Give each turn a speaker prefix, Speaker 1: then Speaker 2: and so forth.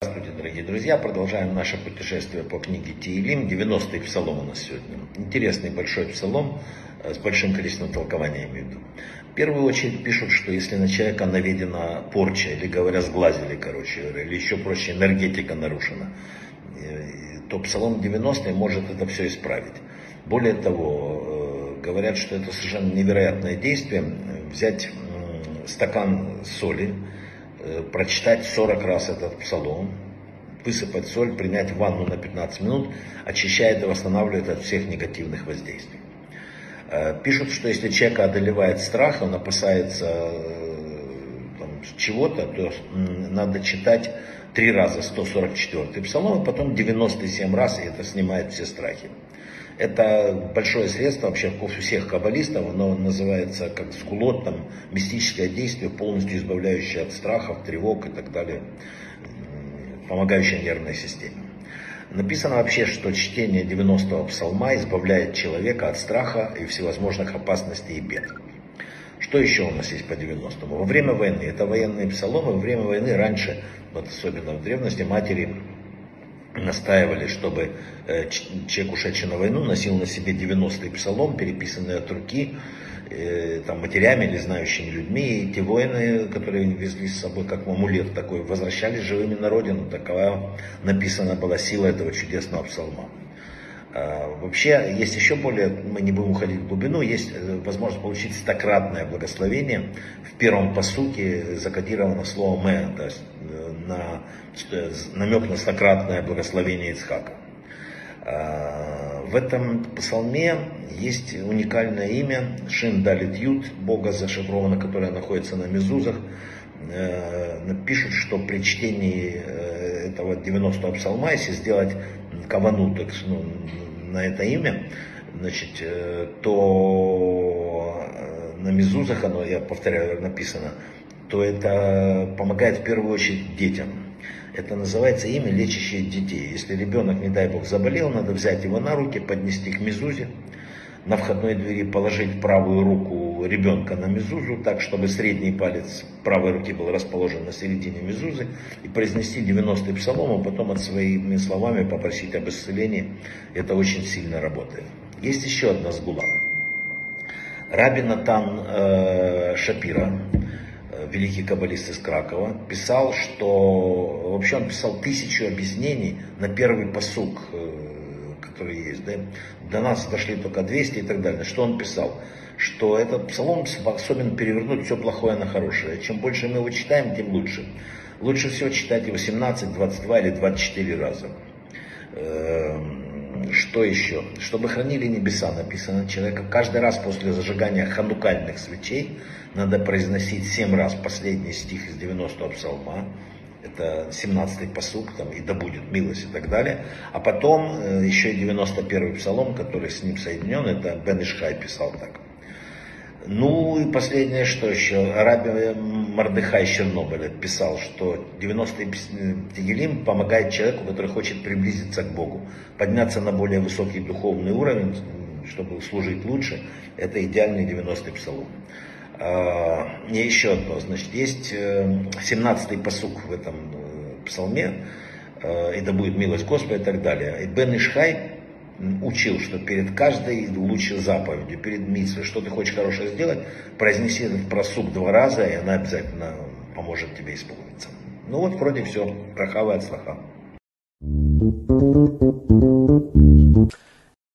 Speaker 1: Здравствуйте, дорогие друзья. Продолжаем наше путешествие по книге Тиилим. 90-й псалом у нас сегодня. Интересный большой псалом э, с большим количеством толкований, я имею в виду. В первую очередь пишут, что если на человека наведена порча, или говоря, сглазили, короче, или еще проще, энергетика нарушена, э, то псалом 90 может это все исправить. Более того, э, говорят, что это совершенно невероятное действие, взять стакан соли, Э, прочитать 40 раз этот псалом, высыпать соль, принять ванну на 15 минут, очищает и восстанавливает от всех негативных воздействий. Э, пишут, что если человека одолевает страх, он опасается э, чего-то, то надо читать три раза 144 псалом, а потом 97 раз, и это снимает все страхи. Это большое средство вообще у всех каббалистов, оно называется как скулот, там, мистическое действие, полностью избавляющее от страхов, тревог и так далее, помогающее нервной системе. Написано вообще, что чтение 90-го псалма избавляет человека от страха и всевозможных опасностей и бед. Что еще у нас есть по 90-му? Во время войны, это военные псаломы, во время войны раньше, вот особенно в древности, матери настаивали, чтобы э, человек, ушедший на войну, носил на себе 90-й псалом, переписанный от руки, э, там, матерями или знающими людьми. И те воины, которые везли с собой как амулет такой, возвращались живыми на родину. Такова написана была сила этого чудесного псалма. А, вообще, есть еще более, мы не будем уходить в глубину, есть э, возможность получить стократное благословение. В первом посуке закодировано слово «мэ», то есть на намек на стократное благословение Ицхака. А, в этом псалме есть уникальное имя Шин Далит Ют, Бога зашифровано, которое находится на мезузах. Э, пишут, что при чтении э, этого 90-го псалма, если сделать кавану так, ну, на это имя, значит, э, то на мезузах оно, я повторяю, написано, то это помогает в первую очередь детям. Это называется имя, лечащее детей. Если ребенок, не дай бог, заболел, надо взять его на руки, поднести к мезузе, на входной двери положить правую руку ребенка на мезузу, так, чтобы средний палец правой руки был расположен на середине мезузы, и произнести 90-й псалом, а потом от своими словами попросить об исцелении. Это очень сильно работает. Есть еще одна сгула. Раби Натан э, Шапира, великий каббалист из Кракова, писал, что вообще он писал тысячу объяснений на первый посук, э, который есть. Да? До нас дошли только 200 и так далее. Что он писал? Что этот псалом способен перевернуть все плохое на хорошее. Чем больше мы его читаем, тем лучше. Лучше всего читать его 17, 22 или 24 раза. Что еще? Чтобы хранили небеса, написано человека. Каждый раз после зажигания ханукальных свечей надо произносить семь раз последний стих из 90-го псалма. Это 17-й посук, там, и да будет милость и так далее. А потом э, еще и 91-й псалом, который с ним соединен, это Бен Ишхай писал так. Ну и последнее, что еще, Раби Мардыхай Чернобыля писал, что 90-й Тегелим помогает человеку, который хочет приблизиться к Богу, подняться на более высокий духовный уровень, чтобы служить лучше. Это идеальный 90-й псалом. А, и еще одно, значит, есть 17-й э, посук в этом э, псалме, э, и да будет милость Господа и так далее. И Бен Ишхай учил, что перед каждой лучшей заповедью, перед митцвой, что ты хочешь хорошее сделать, произнеси этот просук два раза, и она обязательно поможет тебе исполниться. Ну вот вроде все. Рахава от слаха.